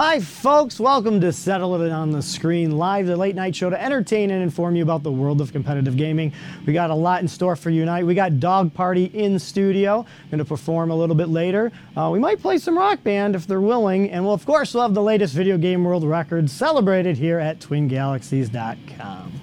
Hi, folks. Welcome to Settle It on the Screen Live, the late night show to entertain and inform you about the world of competitive gaming. We got a lot in store for you tonight. We got Dog Party in studio, going to perform a little bit later. Uh, we might play some rock band if they're willing, and we'll, of course, we'll have the latest video game world records celebrated here at twingalaxies.com.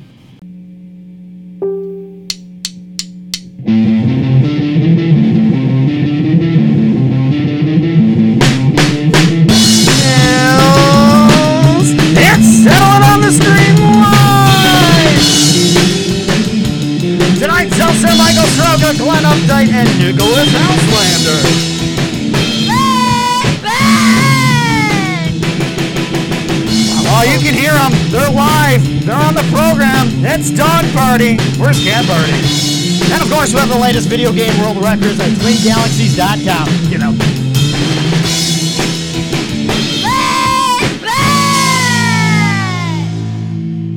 Party. Where's Cat Party? And of course, we have the latest video game world records at twingalaxies.com. You know.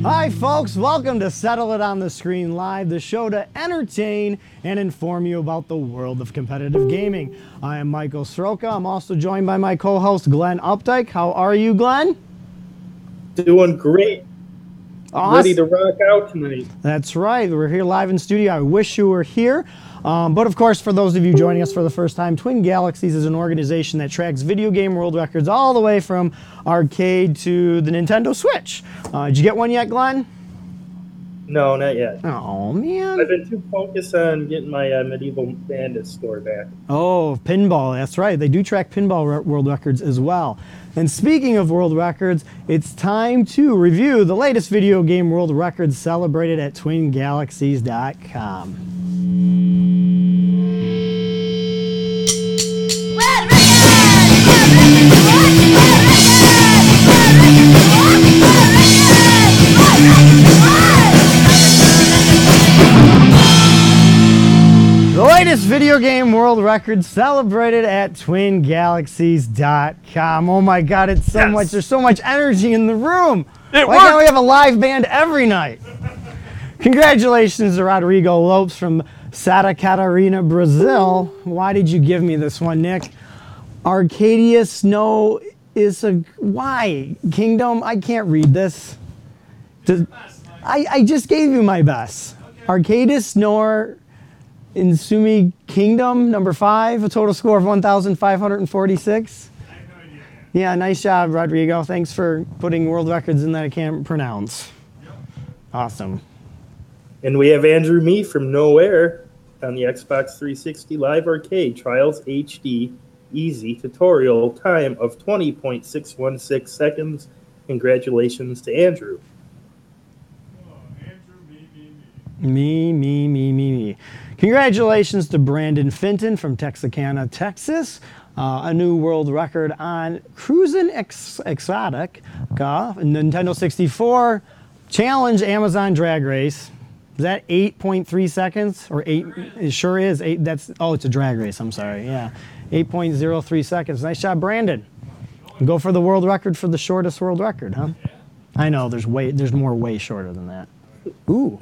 Hi, folks. Welcome to Settle It on the Screen Live, the show to entertain and inform you about the world of competitive gaming. I am Michael Soroka. I'm also joined by my co host, Glenn Updike. How are you, Glenn? Doing great. Awesome. Ready to rock out tonight. That's right. We're here live in studio. I wish you were here. Um, but of course, for those of you joining us for the first time, Twin Galaxies is an organization that tracks video game world records all the way from arcade to the Nintendo Switch. Uh, did you get one yet, Glenn? No, not yet. Oh, man. I've been too focused on getting my uh, medieval bandit score back. Oh, pinball. That's right. They do track pinball re- world records as well. And speaking of world records, it's time to review the latest video game world records celebrated at twingalaxies.com. record celebrated at twingalaxies.com. Oh my god, it's so Yes. much there's so much energy in the room. It Why can't we have a live band every night? Congratulations to Rodrigo Lopes from Santa Catarina, Brazil. Why did you give me this one, Nick? Arcadia Snow is a why? Kingdom? I can't read this. Does- I, I just gave you my best. Arcadia Snore in Sumi Kingdom, number five, a total score of 1,546. Yeah, nice job, Rodrigo. Thanks for putting world records in that I can't pronounce. Awesome. And we have Andrew Me from Nowhere on the Xbox 360 Live Arcade Trials HD Easy tutorial time of 20.616 seconds. Congratulations to Andrew. Me, me, me, me, me. Congratulations to Brandon Fenton from Texarkana, Texas. Uh, a new world record on Cruisin' Ex- Exotic, uh, Nintendo 64 Challenge Amazon Drag Race. Is that 8.3 seconds or eight? It sure is. Eight. That's oh, it's a drag race. I'm sorry. Yeah, 8.03 seconds. Nice job, Brandon. Go for the world record for the shortest world record, huh? I know there's way there's more way shorter than that. Ooh.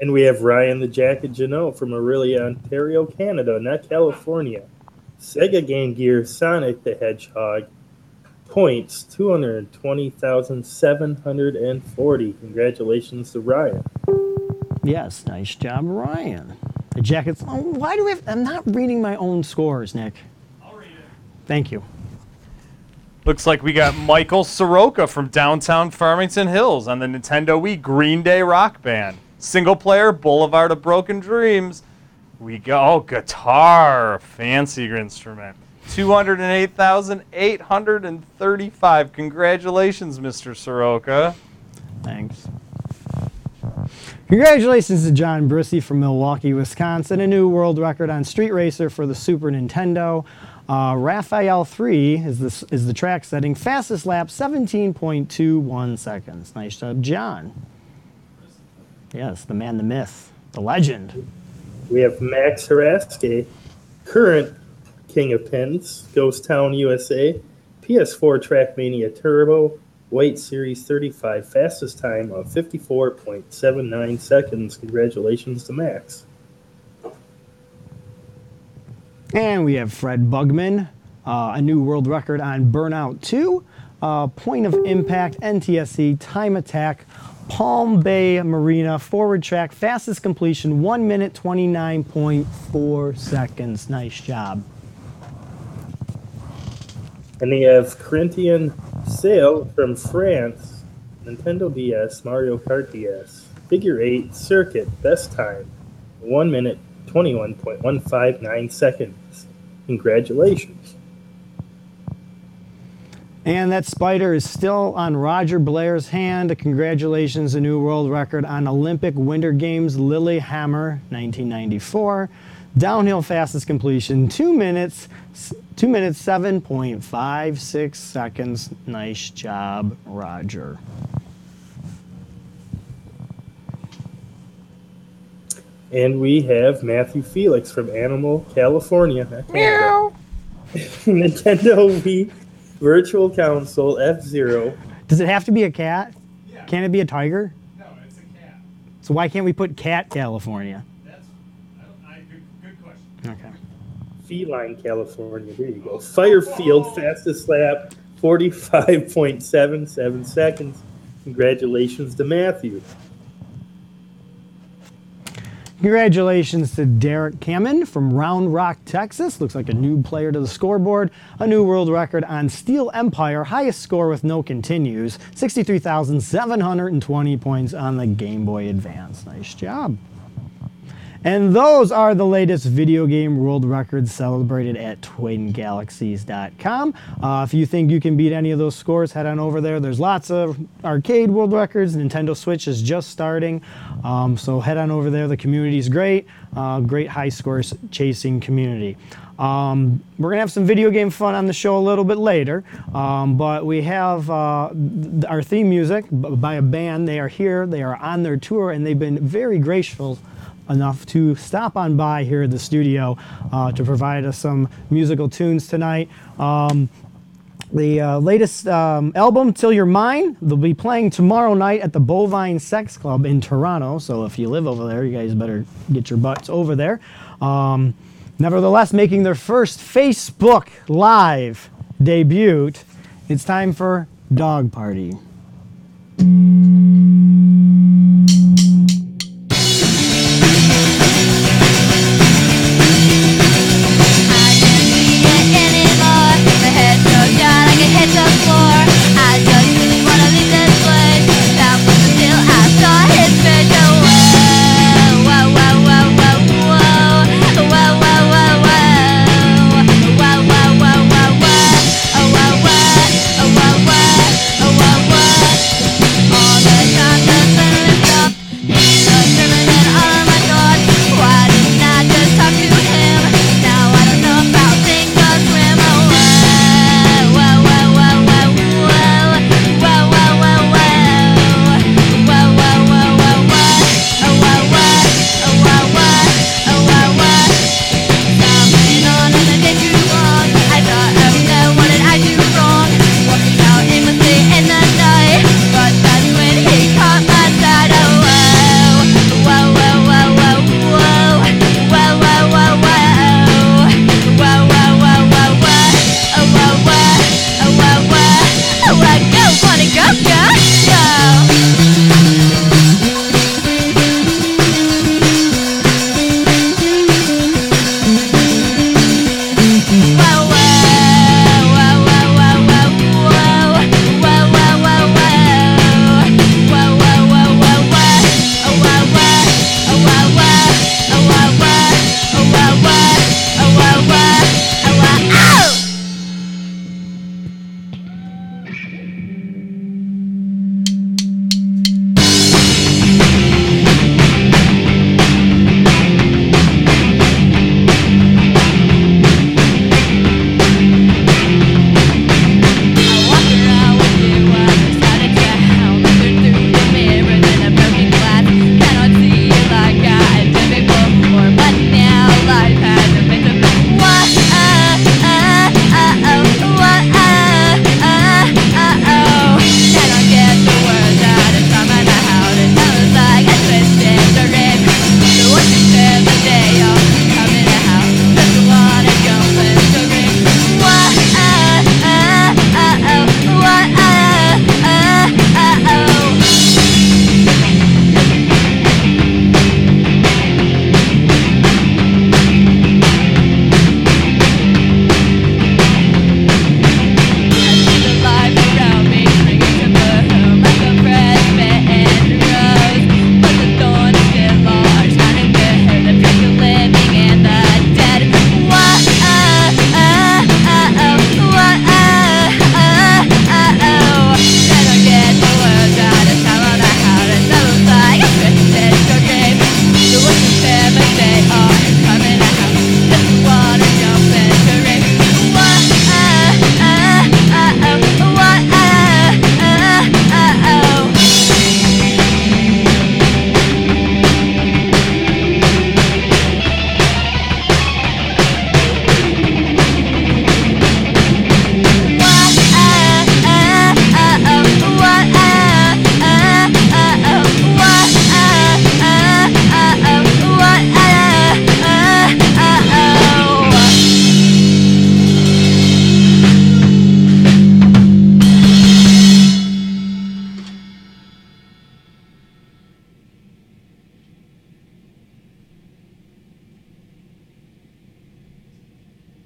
And we have Ryan the Jacket Janot from Orillia, Ontario, Canada, not California. Sega Game Gear Sonic the Hedgehog. Points 220,740. Congratulations to Ryan. Yes, nice job, Ryan. The jackets. Oh, why do we have? I'm not reading my own scores, Nick. I'll read it. Thank you. Looks like we got Michael Soroka from downtown Farmington Hills on the Nintendo Wii Green Day Rock Band. Single player Boulevard of Broken Dreams. We go oh, guitar, fancy instrument. 208,835. Congratulations, Mr. Soroka. Thanks. Congratulations to John Brissy from Milwaukee, Wisconsin. A new world record on Street Racer for the Super Nintendo. Uh, Raphael 3 is the, is the track setting. Fastest lap, 17.21 seconds. Nice job, John. Yes, the man, the myth, the legend. We have Max Haraske, current King of Pins, Ghost Town USA, PS4 Trackmania Turbo, White Series 35, fastest time of 54.79 seconds. Congratulations to Max. And we have Fred Bugman, uh, a new world record on Burnout 2. uh, Point of Impact, NTSC, Time Attack, Palm Bay Marina, Forward Track, fastest completion, 1 minute 29.4 seconds. Nice job. And they have Corinthian Sale from France, Nintendo DS, Mario Kart DS, Figure 8, Circuit, best time, 1 minute 21.159 seconds. Congratulations. And that spider is still on Roger Blair's hand. Congratulations, a new world record on Olympic Winter Games Lillehammer 1994. Downhill fastest completion, two minutes, two minutes, 7.56 seconds. Nice job, Roger. And we have Matthew Felix from Animal, California. Meow. Nintendo Wii Virtual Console F Zero. Does it have to be a cat? Yeah. Can it be a tiger? No, it's a cat. So why can't we put cat California? That's I I, good, good question. Okay. Feline, California. There you go. Firefield fastest lap, 45.77 seconds. Congratulations to Matthew. Congratulations to Derek Kamen from Round Rock, Texas. Looks like a new player to the scoreboard. A new world record on Steel Empire. Highest score with no continues. 63,720 points on the Game Boy Advance. Nice job. And those are the latest video game world records celebrated at twingalaxies.com. Uh, if you think you can beat any of those scores, head on over there. There's lots of arcade world records. Nintendo Switch is just starting. Um, so head on over there. The community is great. Uh, great high scores chasing community. Um, we're gonna have some video game fun on the show a little bit later, um, but we have uh, th- our theme music by a band. They are here. They are on their tour, and they've been very gracious enough to stop on by here at the studio uh, to provide us some musical tunes tonight. Um, the uh, latest um, album, Till You're Mine, they'll be playing tomorrow night at the Bovine Sex Club in Toronto. So if you live over there, you guys better get your butts over there. Um, nevertheless, making their first Facebook Live debut, it's time for Dog Party.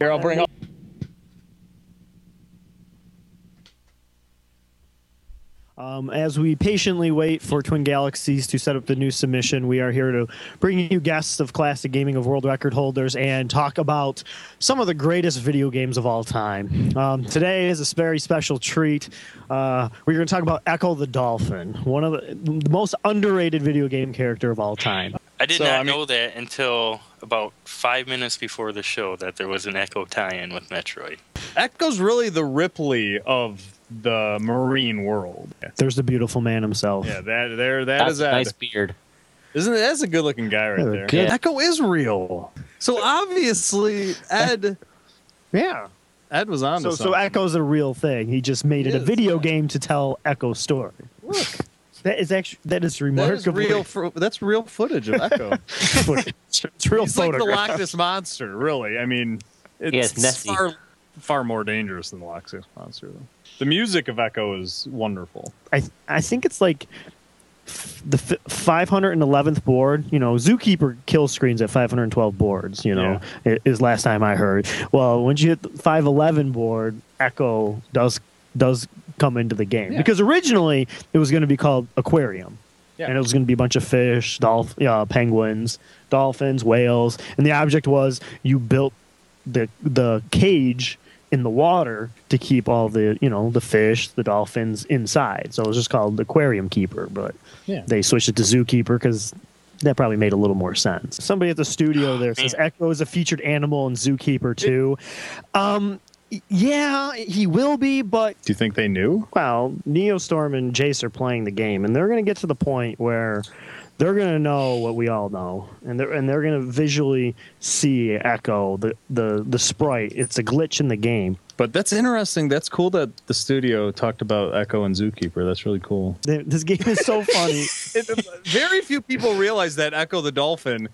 Here, I'll bring up. Um, as we patiently wait for Twin Galaxies to set up the new submission, we are here to bring you guests of classic gaming of world record holders and talk about some of the greatest video games of all time. Um, today is a very special treat. Uh, we're going to talk about Ecco the Dolphin, one of the, the most underrated video game character of all time. I did So, not I mean- know that until about five minutes before the show that there was an Ecco tie-in with Metroid. Ecco's really the Ripley of the marine world. There's the beautiful man himself. Yeah, that there that That's is a nice beard. Isn't it? That's a good looking guy right Yeah, there. good. Ecco is real. So obviously Ed Yeah. Ed was on So, to so. Ecco's a real thing. He just made it a Yes. video game to tell Ecco's story. Look, That is actually that is that is remarkable. real. fo- that's real footage of Ecco. footage. It's real He's like the photograph. Loch Ness monster, really. I mean, it's Yes, Nessie. far far more dangerous than the Loch Ness monster. Though. The music of Ecco is wonderful. I I think it's like the five hundred and eleventh board. You know, Zookeeper kill screens at five hundred and twelve boards. You know, i- is last time I heard. Well, once you hit the five eleven board, Ecco does does come into the game Yeah. because originally it was going to be called Aquarium. Yeah. And it was going to be a bunch of fish, dolph- uh, penguins, dolphins, whales, and the object was you built the the cage in the water to keep all the you know the fish, the dolphins inside. So it was just called aquarium keeper, but Yeah. they switched it to zookeeper because that probably made a little more sense. Somebody at the studio there says Ecco is a featured animal in Zookeeper too. Um, y- yeah, he will be, but Do you think they knew? well, Neostorm and Jace are playing the game, and they're going to get to the point where they're going to know what we all know, and they're and they're going to visually see Ecco the the the sprite. It's a glitch in the game. But that's interesting. That's cool that the studio talked about Ecco and Zookeeper. That's really cool. This game is so funny. very few people realize that Ecco the Dolphin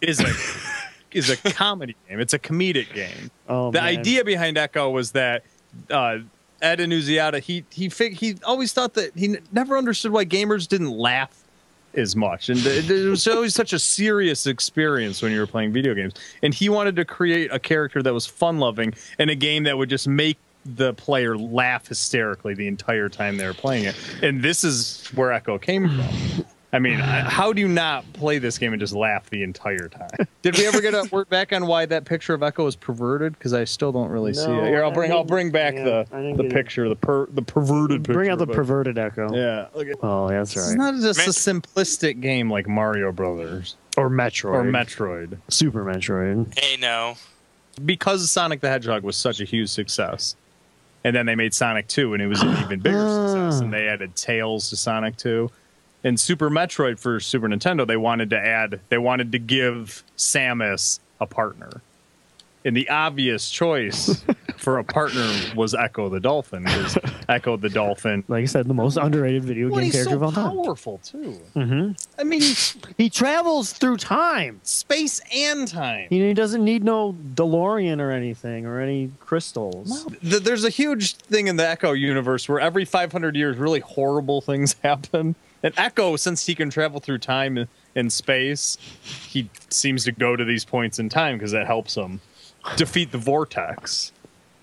is a is a comedy game. It's a comedic game. Oh, the man. idea behind Ecco was that uh, Ed Annunziata he he fig- he always thought that he n- never understood why gamers didn't laugh as much, and it, it was always such a serious experience when you were playing video games. And he wanted to create a character that was fun loving and a game that would just make the player laugh hysterically the entire time they were playing it. And this is where Ecco came from. I mean, how do you not play this game and just laugh the entire time? Did we ever get a word back on why that picture of Ecco is perverted? Because I still don't really see it. Here, I'll I bring I'll bring back yeah, the the get it. picture, the per the perverted picture. Bring out the but- perverted Ecco. Yeah, look at. Oh, that's right. It's not just a simplistic game like Mario Brothers or Metroid. or Metroid. Super Metroid. Hey, no. because Sonic the Hedgehog was such a huge success, and then they made Sonic 2, and it was an even bigger success, and they added Tails to Sonic 2. And Super Metroid for Super Nintendo, they wanted to add, they wanted to give Samus a partner. And the obvious choice for a partner was Ecco the Dolphin, because Ecco the Dolphin. Like I said, the most underrated video Well, game he's character so of all time. powerful too. hmm I mean, He travels through time. space and time. You know, he doesn't need no DeLorean or anything or any crystals. Th- There's a huge thing in the Ecco universe where every 500 years, really horrible things happen. And Ecco, since he can travel through time and- space, he seems to go to these points in time because that helps him defeat the vortex.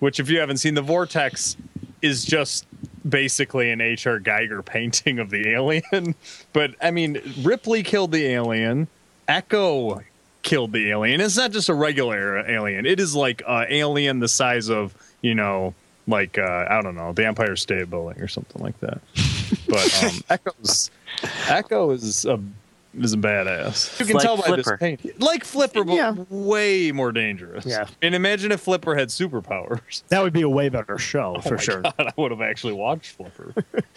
Which, if you haven't seen, the vortex is just basically an H.R. Giger painting of the alien. But I mean, Ripley killed the alien. Ecco killed the alien. It's not just a regular alien. It is like an alien the size of, you know, like uh, I don't know, the Empire State Building or something like that. But um, Ecco's Ecco is a is a badass. You can like tell by Flipper. this paint, like Flipper, but Yeah. way more dangerous. Yeah. And imagine if Flipper had superpowers. That would be a way better show Oh for my sure. God, I would have actually watched Flipper.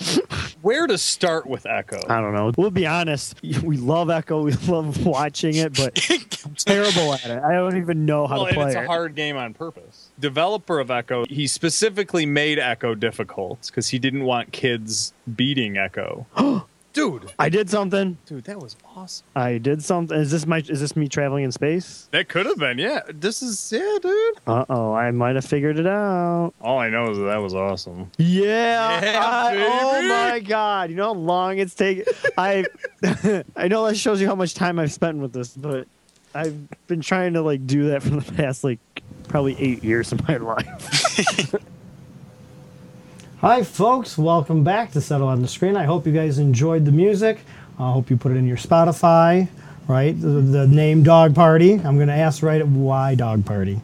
Where to start with Ecco? I don't know. We'll be honest. We love Ecco. We love watching it, but I'm terrible at it. I don't even know how well, to and play it's a it. hard game on purpose. Developer of Ecco, he specifically made Ecco difficult because he didn't want kids beating Ecco. dude, I did something. dude, that was awesome. I did something. Is this my? Is this me traveling in space? That could have been, yeah. This is, yeah, dude. Uh oh. I might have figured it out. All I know is that, that was awesome. Yeah. Yeah, I- oh my god. You know how long it's taken. I. I know that shows you how much time I've spent with this, but I've been trying to like do that for the past like probably eight years of my life. Hi, folks. Welcome back to Settle on the Screen. I hope you guys enjoyed the music. I hope you put it in your Spotify, right? The, the name Dog Party. I'm going to ask right why Dog Party.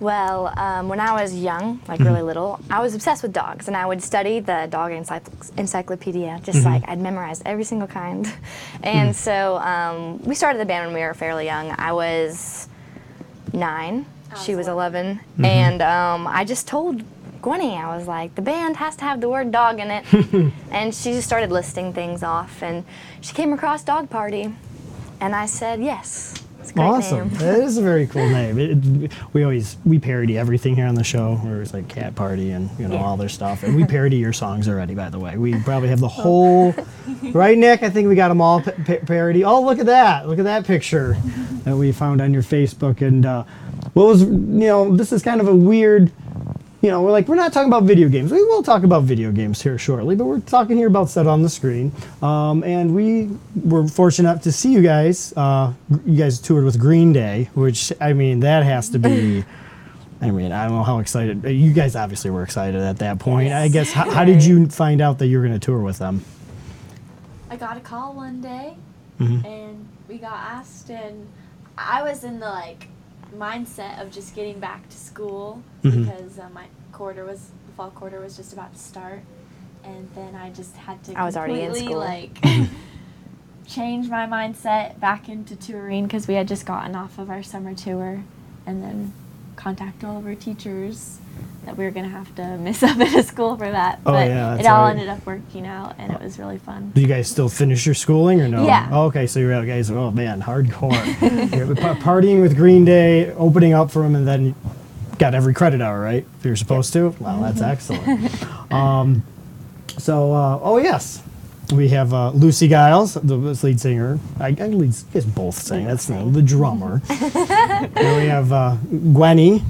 Well, um, when I was young, like really little, I was obsessed with dogs, and I would study the dog encycl- encyclopedia, just like I'd memorize every single kind. And so um, we started the band when we were fairly young. I was nine, she was 11, and um, I just told Gwenny, I was like, the band has to have the word dog in it. and she just started listing things off, and she came across Dog Party, and I said, yes. It's a great awesome. name. That is a very cool name. It, it- we always we parody everything here on the show. Where it's like Cat Party and you know Yeah. all their stuff. And we parody your songs already, by the way. We probably have the whole. right, Nick? I think we got them all pa- pa- parody. Oh, look at that! Look at that picture that we found on your Facebook. And uh, what was you know this is kind of a weird. You know, we're like, we're not talking about video games. We will talk about video games here shortly, but we're talking here about Set on the Screen. Um, and we were fortunate enough to see you guys. Uh, you guys toured with Green Day, which, I mean, that has to be. I mean, I don't know how excited. You guys obviously were excited at that point. I guess, how, how did you find out that you were going to tour with them? I got a call one day Mhm. and we got asked and I was in the like mindset of just getting back to school Mhm. because uh, my quarter was the fall quarter was just about to start and then I just had to I was already in completely, school. like change my mindset back into touring because we had just gotten off of our summer tour and then contact all of our teachers that we were going to have to miss a bit of school for that Oh, but yeah, it all right. ended up working out and it was really fun Do you guys still finish your schooling or no? Yeah. Oh, okay, so you're guys. Oh man, hardcore. partying with Green Day, opening up for them, and then got every credit hour, right? If you're supposed to. Wow, that's excellent. um, so, uh, oh yes, we have uh, Lucy Giles, the lead singer. I, I lead, you guys both sing. That's the, the drummer. we have uh, Gwenny.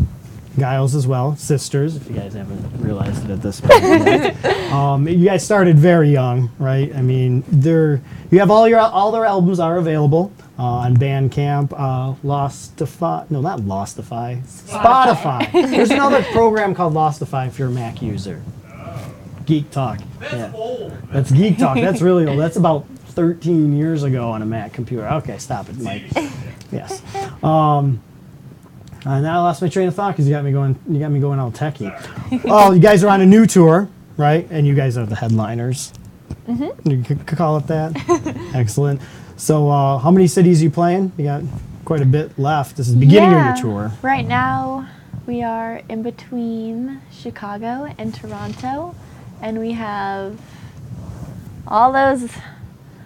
Giles as well, sisters. If you guys haven't realized it at this point. Um, you guys started very young, right? I mean, they're you have all your all their albums are available uh, on Bandcamp, uh, Lostify. No, not Lostify. Spotify. There's another program called Lostify if you're a Mac user. Geek Talk. That's old. That's Geek Talk. That's really old. That's about 13 years ago on a Mac computer. Okay, stop it, Mike. yes. Um, uh, now I lost my train of thought because you got me going. You got me going all techie. oh, you guys are on a new tour, right? And you guys are the headliners. Mm-hmm. You could, call it that. Excellent. So, uh, how many cities are you playing? You got quite a bit left. This is the beginning Yeah. of your tour. Right now, we are in between Chicago and Toronto, and we have all those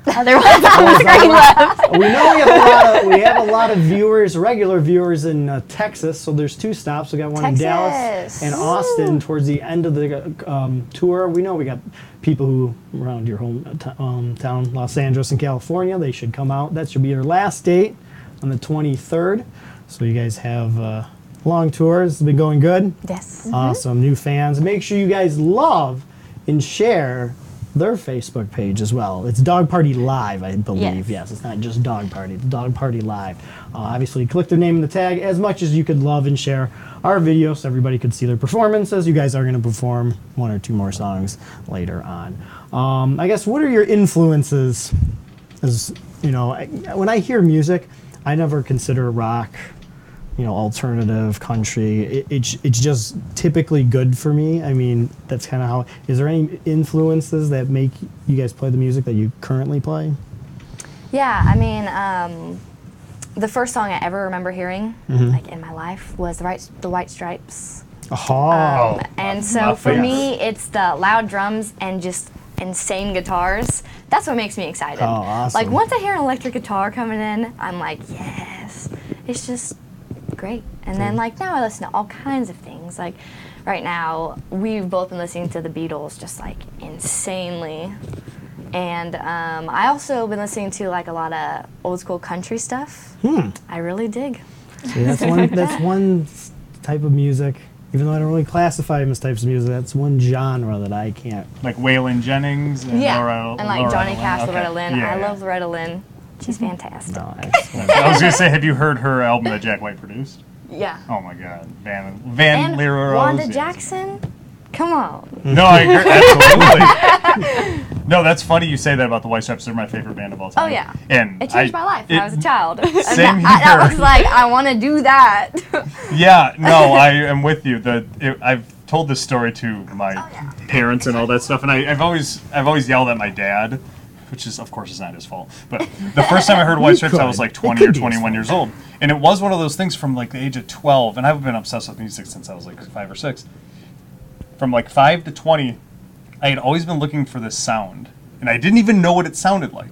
other ones on the screen left. we know we have a lot of we have a lot of viewers, regular viewers in uh, Texas. So there's two stops. We got one in Dallas Texas. and Austin towards the end of the um, tour. We know we got people who around your home uh, um, town, Los Angeles and California. They should come out. That should be your last date on the 23rd. So you guys have uh, long tours. It's been going good. Yes. Awesome. New fans. Make sure you guys love and share their Facebook page as well. It's Dog Party Live, I believe. Yes. It's not just Dog Party. It's Dog Party Live. Uh, obviously, click their name in the tag as much as you could love and share our video so everybody could see their performances. You guys are going to perform one or two more songs later on. Um, I guess, what are your influences? As you know, I, when I hear music, I never consider rock you know, alternative country. It, it's it's just typically good for me. I mean, that's kind of how. Is there any influences that make you guys play the music that you currently play? Yeah, I mean, um, the first song I ever remember hearing, Mm-hmm. like in my life, was the, right, the White Stripes. Oh, And so my for favorite. me, it's the loud drums and just insane guitars. That's what makes me excited. Oh, awesome. Like once I hear an electric guitar coming in, I'm like, yes. It's just great. And then like now I listen to all kinds of things. Like right now, we've both been listening to the Beatles just like insanely. And um, I also been listening to like a lot of old school country stuff. Hmm. I really dig. See, that's one. That's one type of music. Even though I don't really classify them as types of music, that's one genre that I can't. Like Waylon Jennings and Yeah, Loretta, and like Loretta Johnny Cash, Okay. Loretta Lynn. Yeah, I yeah. love Loretta Lynn. She's fantastic. No, excellent. I was gonna say, have you heard her album that Jack White produced? Yeah. Oh my God, Van Van And Lear Wanda Rose, yes. Jackson. Come on. No, I agree. Absolutely. no, that's funny you say that about the White Stripes. They're my favorite band of all oh, time. Oh yeah. And It changed I- my life when I was a child. And Same I, I here. was like, I want to do that. Yeah, no, I am with you. The it, I've told this story to my Oh, parents and all that stuff, and I, I've always I've always yelled at my dad, which is of course is not his fault. But the first time I heard White Stripes, I was like 20 or 21 years old, and it was one of those things from like the age of 12, and I've been obsessed with music since I was like five or six. From like five to 20, I had always been looking for this sound, and I didn't even know what it sounded like.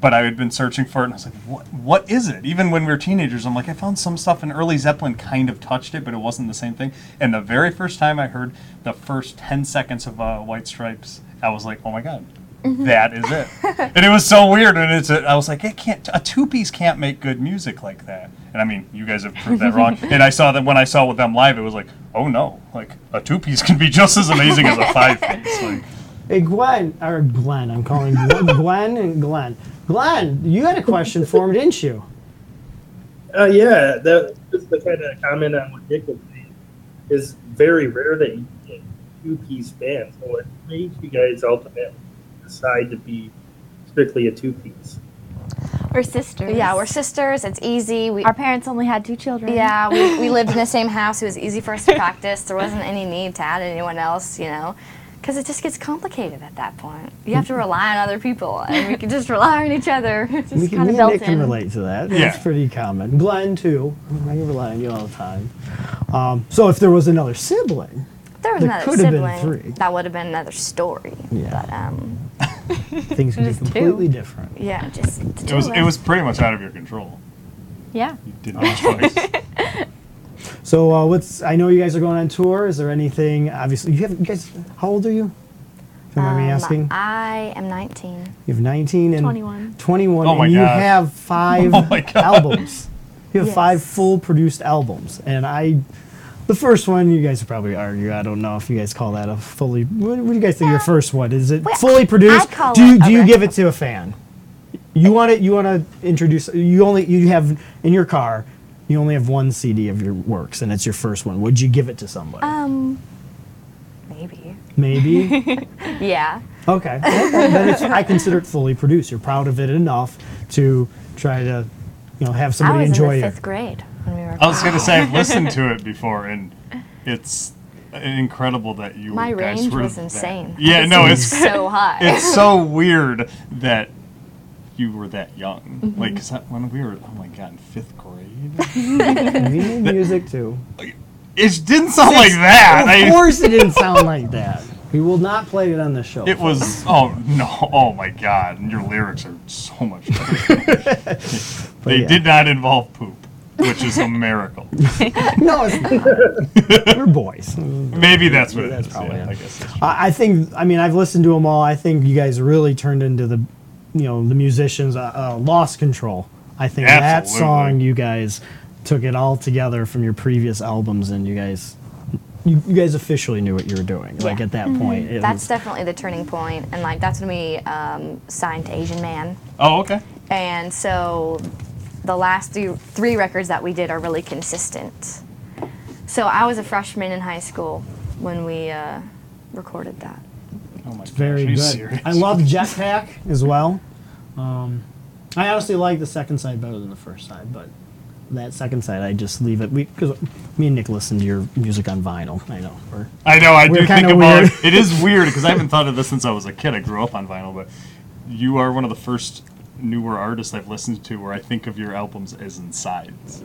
But I had been searching for it, and I was like, "What? What is it?" Even when we were teenagers, I'm like, I found some stuff, and early Zeppelin kind of touched it, but it wasn't the same thing. And the very first time I heard the first ten seconds of uh, White Stripes, I was like, "Oh my god, that is it!" and it was so weird, and it's. A, I was like, "It can't. A two piece can't make good music like that." And I mean, you guys have proved that wrong. and I saw that when I saw with them live, it was like, "Oh no! Like a two piece can be just as amazing as a five piece." Like, Hey, Gwen, or Glenn, I'm calling Gwen, Gwen and Glenn. Glenn, you had a question for me, didn't you? Uh, yeah, that just the kind of comment on what Nick was saying is very rare that you get two piece bands. So what made you guys ultimately decide to be strictly a two piece? We're sisters. yeah, we're sisters. It's easy. We Our parents only had two children. Yeah, we, we lived in the same house. It was easy for us to practice. There wasn't any need to add anyone else, you know, because it just gets complicated at that point. You have to rely on other people, and we can just rely on each other. we Just kind of and built Nick can relate to that. Yeah. That's pretty common. Glenn, too. I can rely on you all the time. Um, so if there was another sibling, There was There another could have been sibling. three. That would have been another story. Yeah. But um, things could be Just two. completely different. yeah, just the it two was of it us. was pretty much out of your control. Yeah. You didn't have a choice. So uh, what's? I know you guys are going on tour. Is there anything? Obviously, you have. You guys, how old are you? If you mind me Um, asking. I am 19. You have 19 and 21. 21, Oh my and you gosh. have five Oh my God. albums. You have five full produced albums, and I, the first one you guys would probably argue. I don't know if you guys call that a fully. What, what do you guys think? Your first one is it Well, fully produced? I call do you it a do you give it to a fan? You want it? You want to introduce? You only you have in your car. You only have one CD of your works, and it's your first one. Would you give it to somebody? Um, maybe. Maybe. Yeah. Okay. then it's, I consider it fully produced. You're proud of it enough to try to, you know, have I somebody was enjoy in the it. fifth grade when we were. I was gonna say I've listened to it before, and it's incredible that you My guys range were was that- insane. Yeah, It no, seemed it's so high. it's so weird that you were that young. Mm-hmm. Like, 'cause that when we were, oh my god, in fifth grade, We made music too. it didn't sound like that. Of I- course, it didn't sound like that. We will not play it on the show. It was oh no oh my god and your lyrics are so much better. they yeah. did not involve poop, which is a miracle. no, it's not. We're boys. Maybe that's what That's it is. probably yeah, it. I guess that's true. I I think. I mean, I've listened to them all. I think you guys really turned into the, you know, the musicians. Uh, uh, Lost Control. I think that song you guys took it all together from your previous albums, and you guys, you, you guys officially knew what you were doing. Yeah. Like at that point, That's was, definitely the turning point, and like that's when we um, signed to Asian Man, Oh okay. and so the last three, three records that we did are really consistent. So I was a freshman in high school when we uh, recorded that. Oh my very gosh, good. serious? I love Jetpack as well. Um, I honestly like the second side better than the first side, but that second side I just leave it because me and Nick listen to your music on vinyl. I know. We're, I know. I We're do think about it. It is weird because I haven't thought of this since I was a kid. I grew up on vinyl, but you are one of the first newer artists I've listened to where I think of your albums as in sides,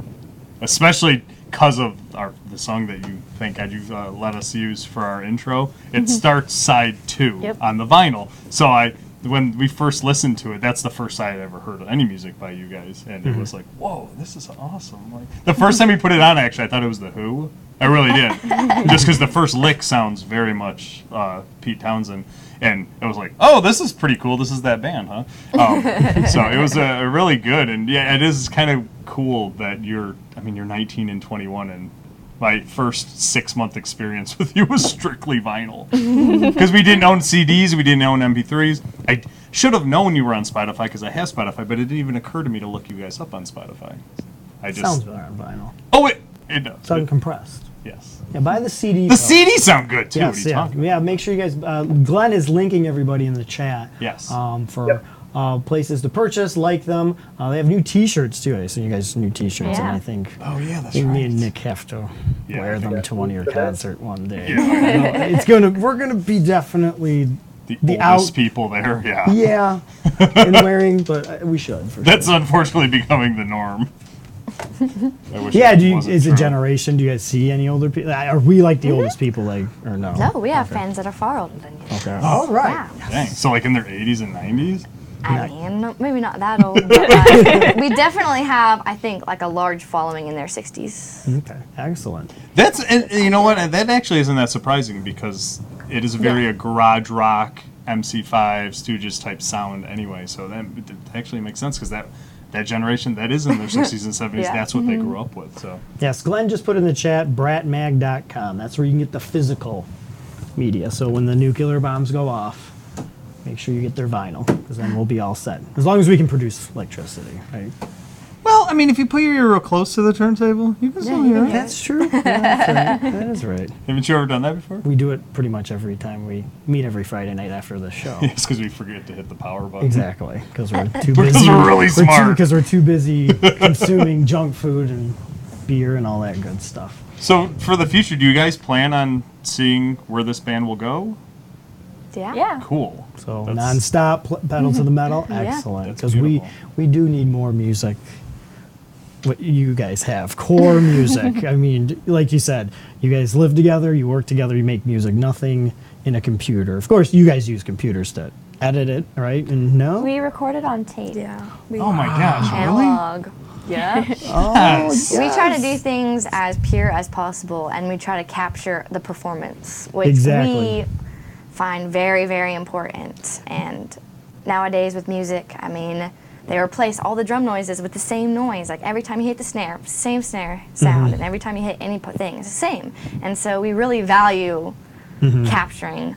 especially because of our the song that you thank God you uh, let us use for our intro. It starts side two Yep. on the vinyl. So I. When we first listened to it, that's the first I ever heard of any music by you guys, and it was like, "Whoa, this is awesome!" Like the first time we put it on, actually, I thought it was the Who. I really did, just because the first lick sounds very much uh, Pete Townshend, and it was like, "Oh, this is pretty cool. This is that band, huh?" Um, so it was uh, really good, and yeah, it is kind of cool that you're. I mean, you're 19 and 21, and my first six month experience with you was strictly vinyl because we didn't own CDs, we didn't own MP3s. I should have known you were on Spotify because I have Spotify, but it didn't even occur to me to look you guys up on Spotify. I just Sounds better on vinyl. oh it it does. It's uncompressed. Yes, Yeah, buy the CD. the folks. CDs sound good too. what Yes, are you yeah, talking? yeah. Make sure you guys. Uh, Glenn is linking everybody in the chat. Yes. Um, for Yep. uh, places to purchase, like them. Uh, they have new T-shirts too. I see you guys new T-shirts, and I think Oh yeah, that's I think me and Nick have to Yeah, wear them to one of your think that- concert one day. No, it's gonna. We're gonna be definitely. the, the oldest out- people there. Yeah. Yeah, and wearing, but uh, we should. For That's sure. unfortunately becoming the norm. I wish Yeah, it do you, wasn't is it true. generation? Do you guys see any older people? Are we like the oldest people, like, or no? No, we have fans that are far older than you. Okay. All right. Yeah. Dang. So like in their 80s and 90s. I mean, no- maybe not that old, but uh, we definitely have, I think, like a large following in their 60s. Okay. Excellent. That's and you know what? That actually isn't that surprising because it is very Yeah. a garage rock MC5 Stooges type sound anyway. So that it actually makes sense because that that generation that is in their 60s and 70s. Yeah. That's what they mm-hmm. grew up with. So Yes, Glenn just put in the chat bratmag.com. That's where you can get the physical media. So when the nuclear bombs go off, make sure you get their vinyl because then we'll be all set. As long as we can produce electricity, right? Well, I mean, if you put your ear real close to the turntable, you can still you hear can it. That's true. Yeah, that's right. That is right. Haven't you ever done that before? We do it pretty much every time we meet every Friday night after the show. It's because we forget to hit the power button. Exactly, because we're too Because busy. we're really smart. Because we're too busy consuming junk food and beer and all that good stuff. So for the future, do you guys plan on seeing where this band will go? Yeah. Yeah. Cool. So That's- non-stop pl- pedal to the metal, excellent. That's Because we beautiful. we do need more music. What you guys have core music. I mean, like you said, you guys live together, you work together, you make music. Nothing in a computer. Of course, you guys use computers to edit it, right? And no, We recorded on tape. Yeah. We Oh my gosh, really? Analog. Yeah. Oh, yes. We try to do things as pure as possible and we try to capture the performance, which Exactly. we find very, very important. And nowadays with music, I mean, they replace all the drum noises with the same noise. Like every time you hit the snare, same snare sound, and every time you hit any thing, it's the same. And so we really value capturing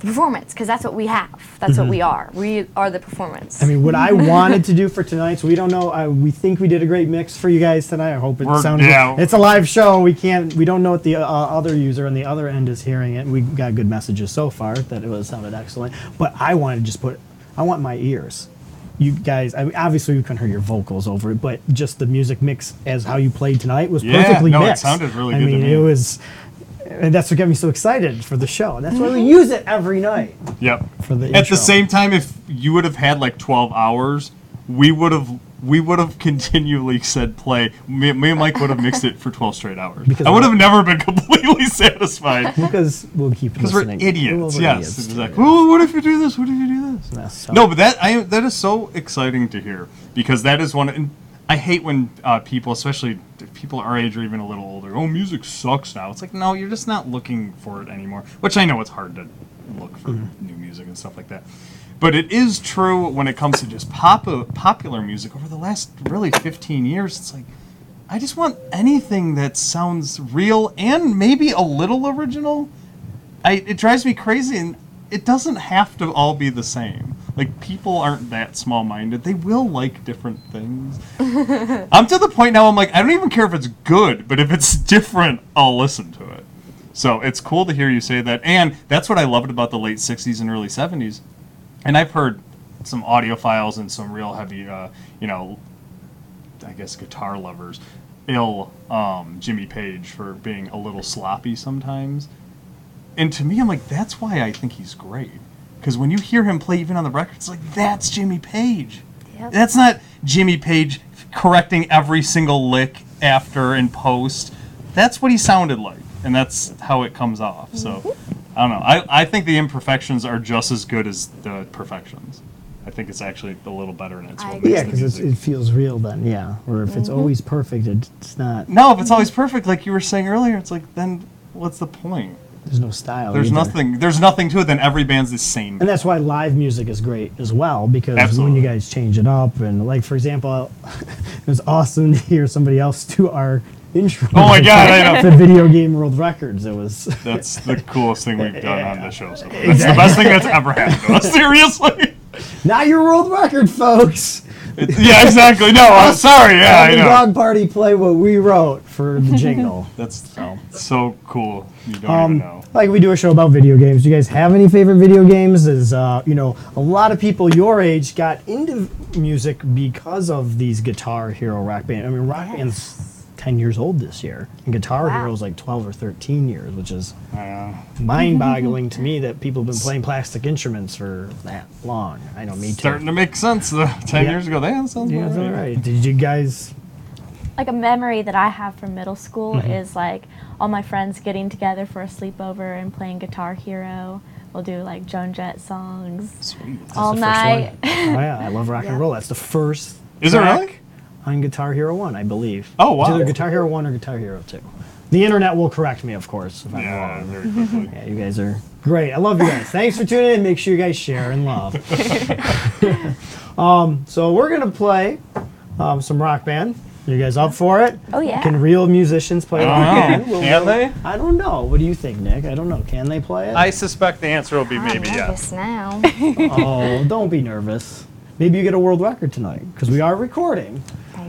the performance because that's what we have. That's what we are. We are the performance. I mean, what I wanted to do for tonight, so we don't know. Uh, we think we did a great mix for you guys tonight. I hope it We're- sounds. yeah. It's a live show. We can't. We don't know what the uh, other user on the other end is hearing it. We got good messages so far that it was sounded excellent. But I wanted to just put. I want my ears. You guys, I mean, obviously you couldn't hear your vocals over it, but just the music mix as how you played tonight was Yeah, perfectly no, it mixed. sounded really I good to mean, me. it was, and that's what got me so excited for the show. And that's why we use it every night Yep. for the. At intro. the same time, if you would have had like 12 hours, we would have we would have continually said play. Me, me and Mike would have mixed it for 12 straight hours. Because I would have never been completely satisfied. because we'll keep Because we're listening. idiots. We're Yes. idiots, Exactly. Well, what if you do this? What if you do this? Yeah, so- No, but that I that is so exciting to hear because that is one. And I hate when uh, people, especially if people our age or even a little older, oh, music sucks now. It's like no, you're just not looking for it anymore. Which I know it's hard to look for Mm-hmm. new music and stuff like that. But it is true when it comes to just pop uh, popular music over the last really 15 years. It's like I just want anything that sounds real and maybe a little original. I, it drives me crazy, and it doesn't have to all be the same. Like people aren't that small-minded; they will like different things. I'm to the point now. I'm like, I don't even care if it's good, but if it's different, I'll listen to it. So it's cool to hear you say that, and that's what I loved about the late '60s and early '70s. And I've heard some audiophiles and some real heavy, uh, you know, I guess guitar lovers ill um, Jimmy Page for being a little sloppy sometimes. And to me, I'm like, that's why I think he's great. Because when you hear him play even on the record, it's like, that's Jimmy Page. Yep. That's not Jimmy Page correcting every single lick after and post. That's what he sounded like. And that's how it comes off. So, I don't know. I, I think the imperfections are just as good as the perfections. I think it's actually a little better, and it's I what agree. makes Yeah, the because music. it feels real then. Yeah, or if it's mm-hmm. always perfect, it, it's not. No, if it's always perfect, like you were saying earlier, it's like then what's the point? There's no style. There's either. nothing. There's nothing to it. Then every band's the same. And that's why live music is great as well because Absolutely. when you guys change it up and like for example, it was awesome to hear somebody else do our intro. Oh my God, I know. The video game world records. It was. That's the coolest thing we've done on the show. So far. That's the best thing that's ever happened to us. Seriously. Not your world record, folks. yeah, exactly. No, I'm sorry. Yeah, I know. Dog Party play what we wrote for the jingle. That's so cool. You don't Um, even know. like we do a show about video games. Do you guys have any favorite video games? Is uh, you know, a lot of people your age got into music because of these Guitar Hero Rock Band. I mean, Rock Band's ten years old this year, and Guitar Wow. Hero's like twelve or thirteen years, which is mind-boggling to me that people have been playing plastic instruments for that long. I know, me too. Starting to make sense. The ten Yeah. years ago, that sounds yeah, about that's all right. right. Did you guys? like a memory that I have from middle school Mm-hmm. is like all my friends getting together for a sleepover and playing Guitar Hero. We'll do like Joan Jett songs Sweet. all night. Oh yeah, I love rock and roll. That's the first. Is it track really? On Guitar Hero One, I believe. Oh, wow. It's either Guitar Hero One or Guitar Hero Two. The internet will correct me, of course, if I'm Yeah, wrong. very quickly. Yeah, you guys are great. I love you guys. Thanks for tuning in. Make sure you guys share and love. um, so we're gonna play um, some rock band. You guys up for it? Oh yeah. Can real musicians play rock Oh, band? We'll- can they? I don't know. What do you think, Nick? I don't know. Can they play it? I suspect the answer will be I'm maybe nervous yes. now. oh, don't be nervous. Maybe you get a world record tonight because we are recording.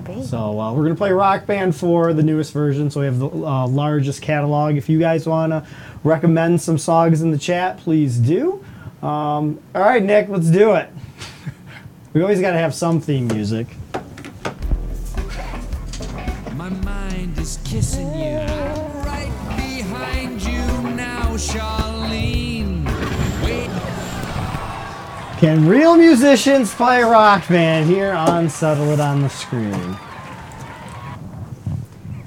Maybe. So uh, we're gonna play Rock Band for the newest version. So we have the uh, largest catalog. If you guys wanna recommend some songs in the chat, please do. Um, all right, Nick, let's do it. we always gotta have some theme music. Can real musicians play Rock Band here on Settle It on the Screen?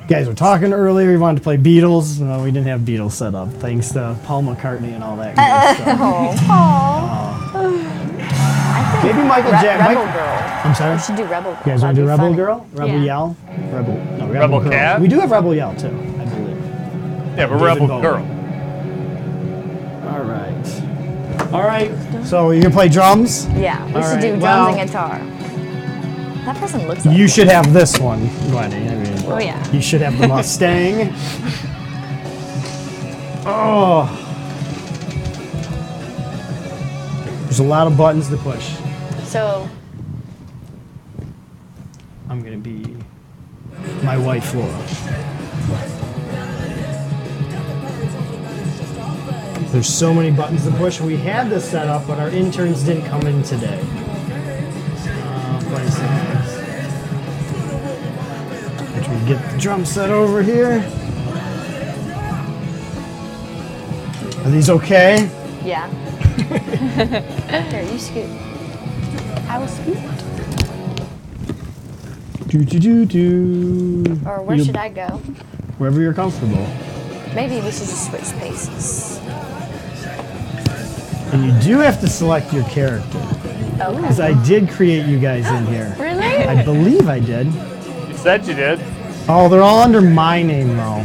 Guys, we're talking earlier. We wanted to play Beatles. No, we didn't have Beatles set up, thanks to Paul McCartney and all that good uh, stuff. Oh, uh, Maybe Michael Re- Jackson. Rebel Girl. I'm sorry. We should do Rebel Girl. You guys want to do Rebel funny. Girl? Rebel Yeah. Yell? Rebel. No, Rebel, Rebel Girl. Cat? We do have Rebel Yell too, I believe. Yeah, but David Rebel Bowie. Girl. All right. So you're gonna play drums? Yeah, we All should right, do drums well- and guitar. That person looks like You should have this one, Glenny. I mean, Oh yeah. you should have the Mustang. oh. There's a lot of buttons to push. So, I'm gonna be my white floor. There's so many buttons to push. We had this set up, but our interns didn't come in today. Uh, play. Which we get the drum set over here. Are these okay? yeah. Here, you scoot. I will scoot. Do do do do. Or where You- should I go? Wherever you're comfortable. Maybe we should just switch spaces. And you do have to select your character. Oh. Because Okay. I did create you guys in here. Really? I believe I did. You said you did. Oh, they're all under my name though.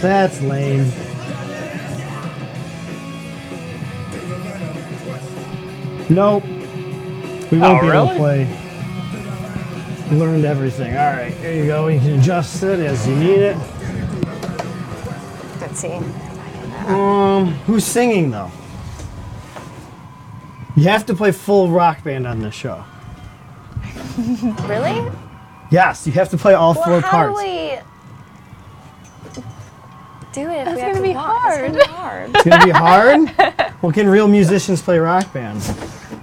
That's lame. Nope. We won't Oh, be able really? to play. We learned everything. All right, there you go. You can adjust it as you need it. Let's see. Um, who's singing though? You have to play full rock band on this show. Really? Yes, you have to play all Well, four how parts. do we do it if That's gonna to be walk? It's gonna be hard. It's gonna be hard. well, can real musicians play rock bands?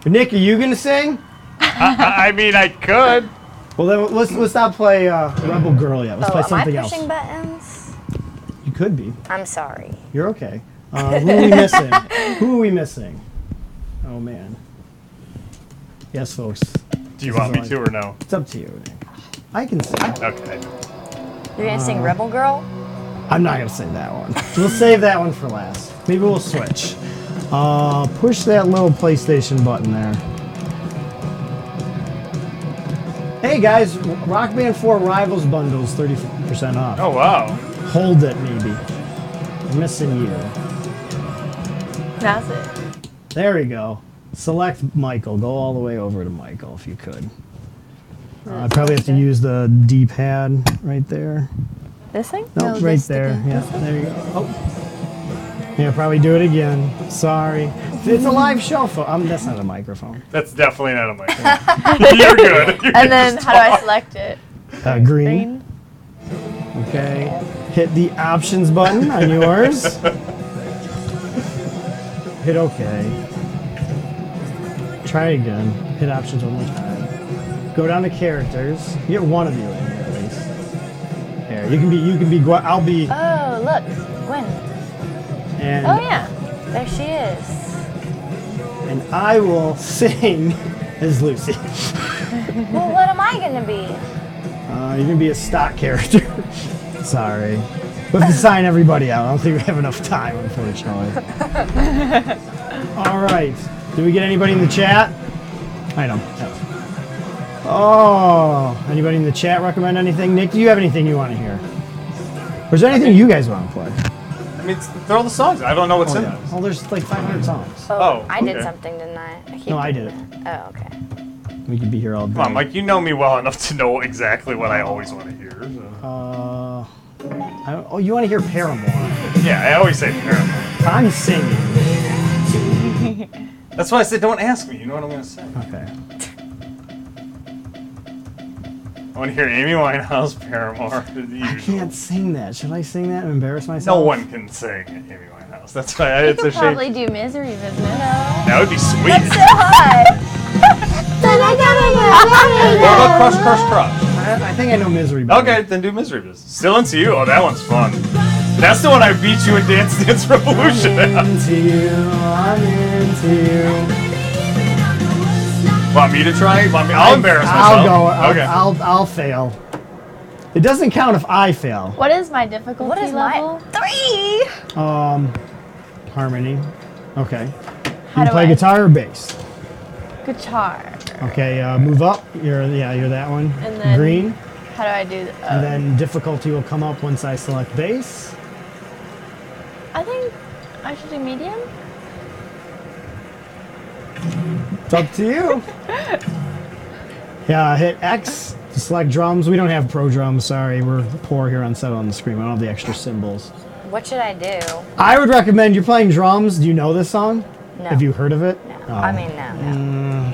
But Nick, are you gonna sing? I, I mean, I could. Well, then let's let's not play uh, Rebel Girl yet. Let's oh, play am I something else. pushing buttons? You could be. I'm sorry. You're okay. Uh, who are we missing? who are we missing? Oh man. Yes, folks. Do you want me to or no? It's up to you, Nick. I can sing. Okay. You're gonna Uh, sing Rebel Girl? I'm not gonna sing that one. We'll save that one for last. Maybe we'll switch. Uh, push that little PlayStation button there. Hey guys, Rock Band 4 Rivals bundles 30% off. Oh wow. Hold it, maybe. I'm missing you. That's it. There we go. Select Michael. Go all the way over to Michael if you could. Uh, I probably have to use the D-pad right there. This thing? No, No, right there. again. Yeah, there you go. Oh. Yeah, probably do it again. Sorry. It's a live show. Fo- um, that's not a microphone. That's definitely not a microphone. You're good. You can And then just how do I select it? Uh, green. Okay. Hit the options button on yours. Hit OK. Try again. Hit options one more time. Go down to characters. You get one of you in here at least. Here, you can be. You can be. Gwen- I'll be. Oh, look, Gwen. And Oh yeah. There she is. and I will sing as Lucy. Well, what am I gonna be? Uh, you're gonna be a stock character. Sorry. We have to sign everybody out. I don't think we have enough time, unfortunately. All right. Did we get anybody in the chat? I don't. Oh, anybody in the chat recommend anything? Nick, do you have anything you want to hear? Or is there anything you guys want to play? I mean, throw the songs. I don't know what's Oh, in yeah. them. Oh, there's like 500 songs. Oh, I did something, didn't I? I keep No, I doing did it. Oh, okay. We could be here all day. Come on, Mike. You know me well enough to know exactly what I always want to hear. so. Uh, I oh, you want to hear Paramore? Yeah, I always say Paramore. I'm singing. That's why I said don't ask me. You know what I'm gonna say. Okay. I want to hear Amy Winehouse, Paramore. the I can't sing that. Should I sing that and embarrass myself? No one can sing Amy Winehouse. That's why I, You it's a could shame. probably do misery business. That would be sweet. That's so hot. What about Crush, Crush, Crush? I, I think I know Misery. better. Okay, then do Misery Business. Still into you. Oh, that one's fun. That's the one I beat you in Dance Dance Revolution. I'm into you. I'm into you. Want me to try? Want me? I'll embarrass myself. I'll go. I'll, okay. I'll, I'll fail. It doesn't count if I fail. What is my difficulty What is level? my three? Um, harmony. Okay. You How can do play I- guitar or bass. Guitar. Okay. Uh, move up. You're yeah. You're that one. And then- Green. How do I do that? And then difficulty will come up once I select bass. I think I should do medium. It's up to you. yeah, hit X to select drums. We don't have pro drums, sorry. We're poor here on set on the screen. We don't have the extra cymbals. What should I do? I would recommend you're playing drums. Do you know this song? No. Have you heard of it? No. Oh. I mean, no, no.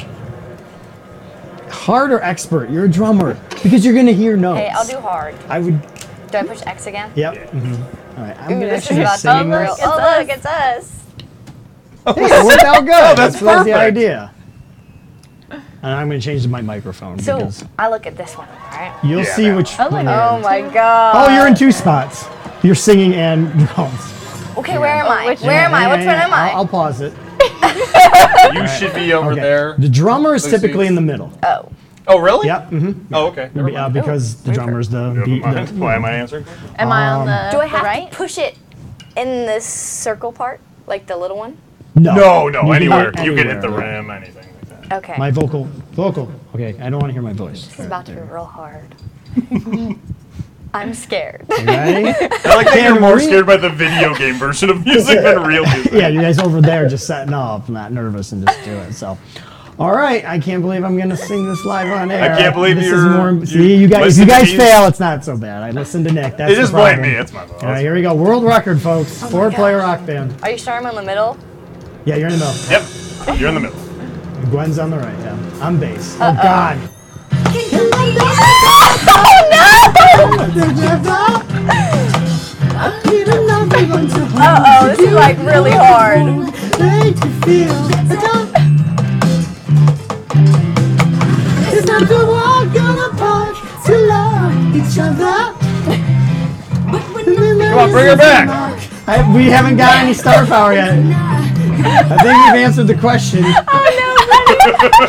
Hard or expert? You're a drummer because you're gonna hear notes. Hey, I'll do hard. I would. Do I push X again? Yep. mhm. All right. I'm Ooh, gonna this actually is be about singing this. Oh, look, it's us. Hey, it worked out good. that's that's, that's the idea. And I'm gonna change my microphone So because I look at this one, right? you'll Yeah, see that which. Oh, look. one you're Oh in. my god. Oh, you're in two spots. You're singing and drums. Okay, where am I? which Where am I? Yeah, Which yeah, one yeah. am I? I'll, I'll pause it. You should be over Okay. there. The drummer is Lucy. typically in the middle. oh. Oh, really? Yep. Mm-hmm. Oh, okay. Never Uh, mind. because the drummer's the Never beat. mind. The, Why am I answering? Am I on Um, the, Do I the have right? to push it in this circle part, like the little one? no. No, no, You can anywhere. go You can hit the anywhere. rim, anything like that. Okay. My vocal, vocal. Okay, I don't want to hear my voice. this is about to be real hard. I'm scared. You ready? I like that you're more scared by the video game version of music than real music. yeah, you guys over there just setting up, not nervous, and just do it. So, all right. I can't believe I'm gonna sing this live on air. I can't believe this you're- Is more, you see, you guys, if you guys fail, it's not so bad. I listened to Nick. That's They the just blame me. It's my fault. All right, here we go. World record, folks. Oh Four-player rock band. Are you sure I'm in the middle? Yeah, you're in the middle. Yep. You're in the middle. Gwen's on the right. Yeah, I'm bass. Oh God. Uh oh, this is like really hard. It's not the world gonna part to love each other. Come on, bring her back. I, we haven't got any star power yet. I think we've answered the question.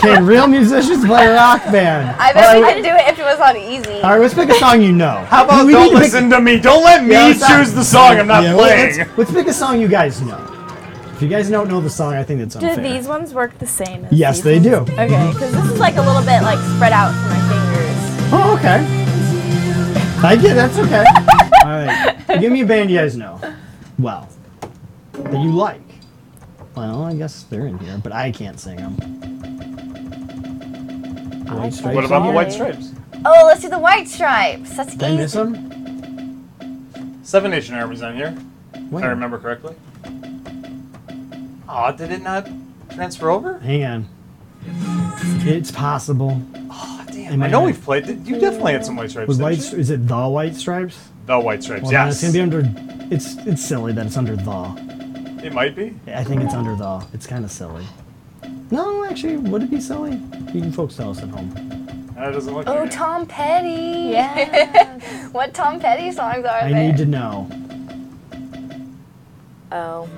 Can real musicians play a rock band? I bet we could do it if it was on easy. All right, let's pick a song you know. How about We need don't to pick- listen to me? Don't let me Yeah, let's not- choose the song I'm not Yeah, playing. Let's, let's pick a song you guys know. If you guys don't know the song, I think that's Do unfair. these ones work the same as Yes, these they do. ones? Okay, because this is like a little bit like spread out for my fingers. Oh, okay. I get that's okay. All right, give me a band you guys know. Well, that you like. Well, I guess they're in here, but I can't sing them. White Stripes. What about the White? Stripes? Oh, let's do the white stripes. That's Did I miss easy. them? Seven Nation Army's on here, if Wait. I remember correctly. Aw, did it not transfer over? Hang on. It's possible. Oh, damn. I know not- we've played. You definitely had some white stripes. With didn't white, you? is it the white stripes? The white stripes. Well, then yes. it's gonna be under. It's it's silly that it's under the. it might be. I think it's under the. It's kind of silly. No, actually, would it be silly? You can folks tell us at home. That doesn't look. Oh, like it. Tom Petty. Yeah. what Tom Petty songs are I there? need to know. Oh.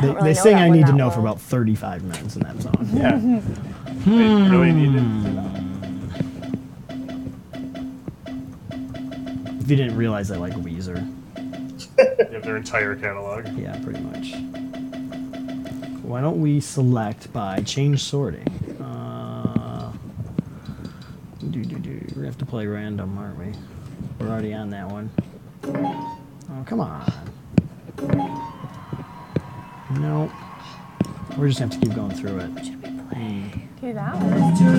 They, really they know sing that "I one Need to that Know" for well. about 35 minutes in that song. Yeah. Hmm. They really needed. If you didn't realize, I like Weezer. You have their entire catalog. Yeah, pretty much. Why don't we select by change sorting? Uh, do, do, do. We're have to play random, aren't we? We're already on that one. Oh, come on. No. We're just gonna have to keep going through it. Should we play? Do that one. I don't know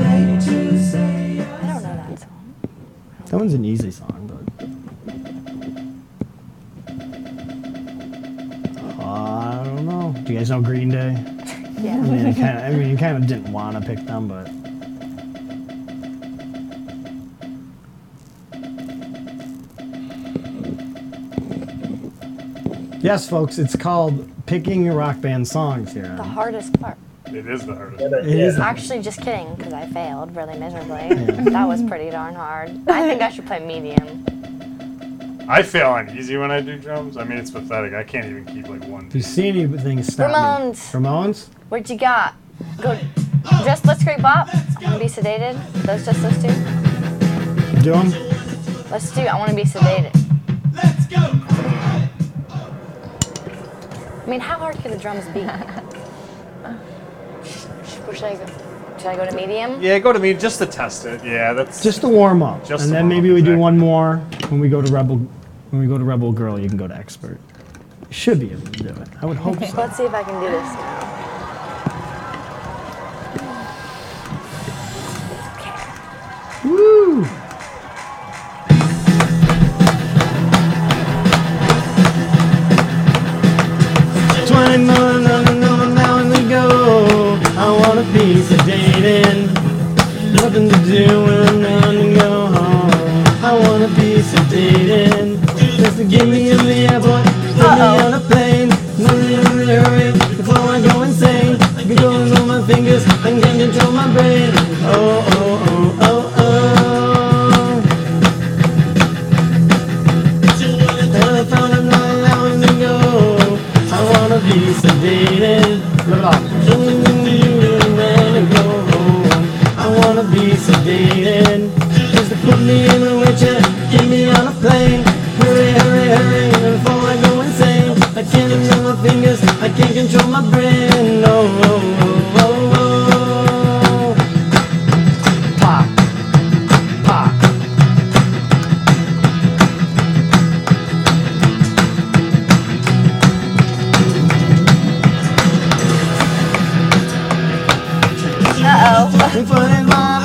that song. That one's an easy song, but. Uh, I don't know. Do you guys know Green Day? I Yeah. mean, kind of, I mean, you kind of didn't want to pick them, but. Yes, folks, it's called picking your rock band songs here. The hardest part. It is the hardest. It is. Actually, just kidding, because I failed really miserably. That was pretty darn hard. I think I should play medium. I fail on easy when I do drums. I mean, it's pathetic. I can't even keep like one. If you see anything, stop Ramones. me. Ramones? What you got? Go. Just Blitzkrieg Bop. I want to be sedated. Those just those two. Do them? Let's do. I want to be sedated. Let's go. I mean, how hard could the drums be? Where should I go? Should I go to medium? Yeah, go to me just to test it. Yeah, that's Just to warm up. Just and to then warm maybe up, we do exactly. one more when we go to Rebel. When we go to Rebel Girl, you can go to Expert. Should be able to do it. I would hope so. Let's see if I can do this now. Just to get me in the airport, put me on a plane. No hurry, hurry, before I go insane. Controlling all my fingers and can't control my brain. Fingers, I can't control my brain. No, oh, oh, oh, oh. Pop, pop. Uh oh.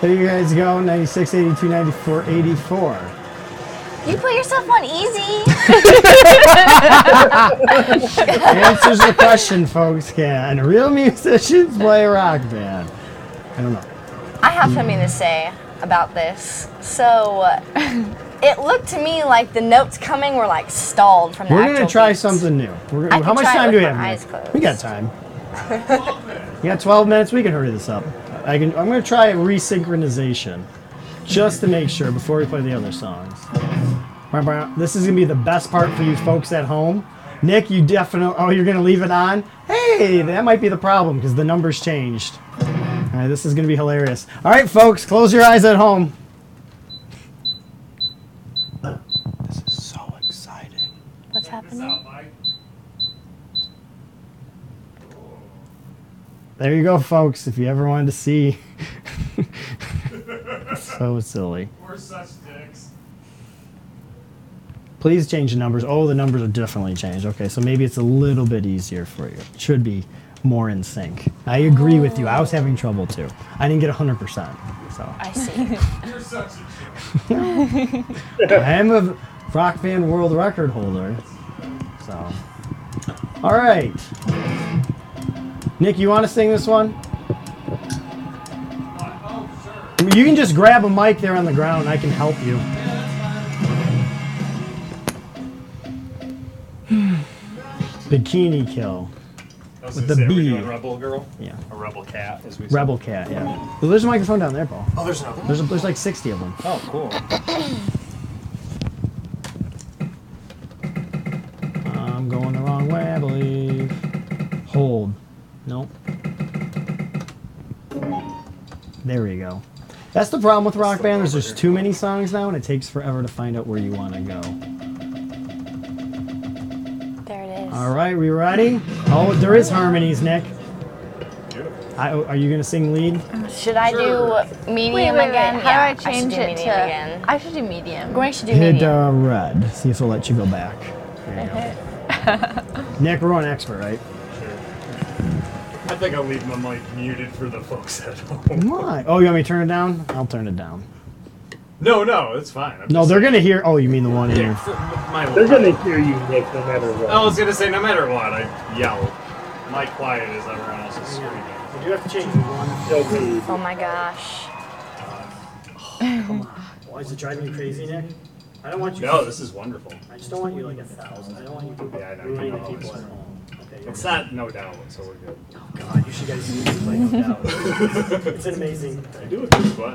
There you guys go. 96, 82, 94, 84. You put yourself on easy. Answers the question, folks. Can real musicians play a rock band? I don't know. I have something to say about this. So, it looked to me like the notes coming were like stalled from the We're gonna try beats. something new. We're, I how much time do we have? my Nick? eyes closed. We got time. you got 12 minutes. We can hurry this up. I can. I'm gonna try a resynchronization, just to make sure before we play the other songs. This is gonna be the best part for you folks at home. Nick, you definitely. Oh, you're gonna leave it on? Hey, that might be the problem because the numbers changed. All right, this is gonna be hilarious. All right, folks, close your eyes at home. This is so exciting. What's happening? There you go, folks. If you ever wanted to see. so silly. We're such dicks. Please change the numbers. Oh, the numbers are definitely changed. Okay, so maybe it's a little bit easier for you. It should be more in sync. I agree with you. I was having trouble too. I didn't get 100%. So I see. You're such a dick. I am a rock band world record holder. So, all right. Nick, you want to sing this one? I mean, You can just grab a mic there on the ground. I can help you. Bikini Kill. With the say, are B. Rebel Girl? Yeah. A Rebel Cat, as we say. Rebel Cat, yeah. Well, there's a microphone down there, Paul. Oh, there's another one? There's, a, there's like 60 of them. Oh, cool. I'm going the wrong way, I believe. Hold. Nope. There we go. That's the problem with Rock Band. There's just too many songs now, and it takes forever to find out where you want to go. There it is. All right, we ready? Oh, there is harmonies, Nick. I, are you gonna sing lead? Should I do medium Wait, wait, wait. again? How yeah, do I change should do it medium to? again. I should do medium. Going should do Hit medium. uh, red. See if it'll let you go back. There you go. Nick, we're on expert, right? I think I'll leave my mic muted for the folks at home. Why? Oh, you want me to turn it down? I'll turn it down. No, no, it's fine. I'm No, just they're saying- gonna hear. Oh, you mean the one Yeah, here? for my They're gonna hear you, Nick, no matter what. I was gonna say, no matter what, I yell. My quiet is everyone else's screaming. You do have to change one. They'll be- Oh my gosh. Uh, oh, Why is it driving you crazy, Nick? I don't want you. No, this is wonderful. I just don't want you like a thousand. I don't want you Yeah, I know, ruining I the know, people it's at home. Okay. It's not no doubt, so we're good. Oh God, you should guys see this play no doubt. It's amazing. I do a good play.